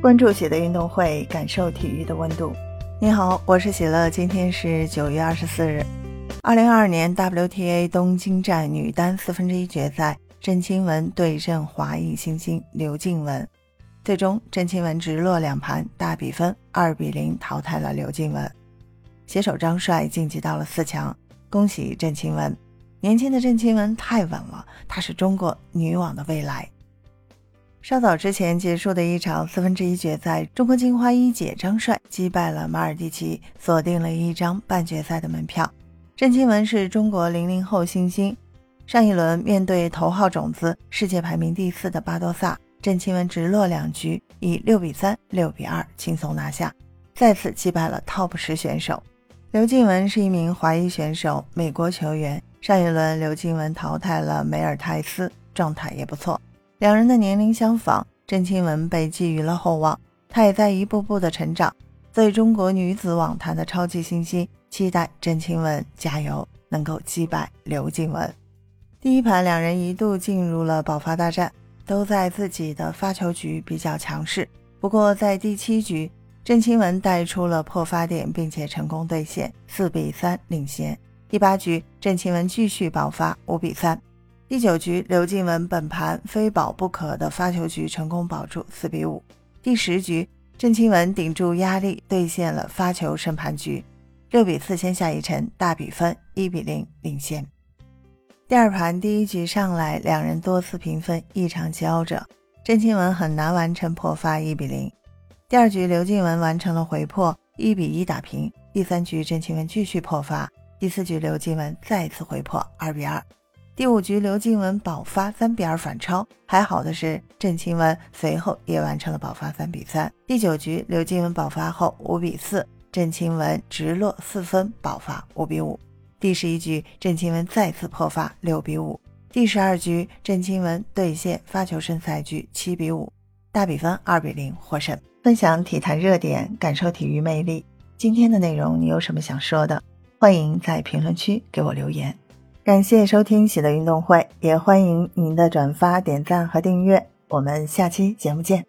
关注喜乐运动会，感受体育的温度。你好，我是喜乐，今天是九月二十四日。二零二二年 WTA 东京站女单四分之一决赛，郑钦文对阵华裔新星刘静雯，最终郑钦文直落两盘，大比分二比零淘汰了刘静雯。携手张帅晋级到了四强，恭喜郑钦文！年轻的郑钦文太稳了，她是中国女网的未来。稍早之前结束的一场四分之一决赛，中国金花一姐张帅击败了马尔蒂奇，锁定了一张半决赛的门票。郑钦文是中国零零后新星，上一轮面对头号种子、世界排名第四的巴多萨，郑钦文直落两局以六比三、六比二轻松拿下，再次击败了 TOP 十选手。刘静雯是一名华裔选手，美国球员。上一轮刘静雯淘汰了梅尔泰斯，状态也不错。两人的年龄相仿，郑钦文被寄予了厚望，她也在一步步的成长。作为中国女子网坛的超级新星，期待郑钦文加油，能够击败刘静雯。第一盘，两人一度进入了爆发大战，都在自己的发球局比较强势。不过在第七局，郑钦文带出了破发点，并且成功兑现，四比三领先。第八局，郑钦文继续爆发，五比三。第九局，刘静雯本盘非保不可的发球局成功保住四比五。第十局，郑钦文顶住压力兑现了发球胜盘局，六比四先下一城，大比分一比零领先。第二盘第一局上来，两人多次平分，异常胶着，郑钦文很难完成破发一比零。第二局，刘静雯完成了回破，一比一打平。第三局，郑钦文继续破发。第四局，刘静雯再次回破，二比二。第五局，刘静雯保发三比二反超，还好的是郑钦文随后也完成了保发三比三。第九局，刘静雯保发后五比四，郑钦文直落四分保发五比五。第十一局，郑钦文再次破发六比五。第十二局，郑钦文兑现发球胜赛局七比五，大比分二比零获胜。分享体坛热点，感受体育魅力。今天的内容你有什么想说的？欢迎在评论区给我留言。感谢收听喜乐运动会，也欢迎您的转发、点赞和订阅。我们下期节目见。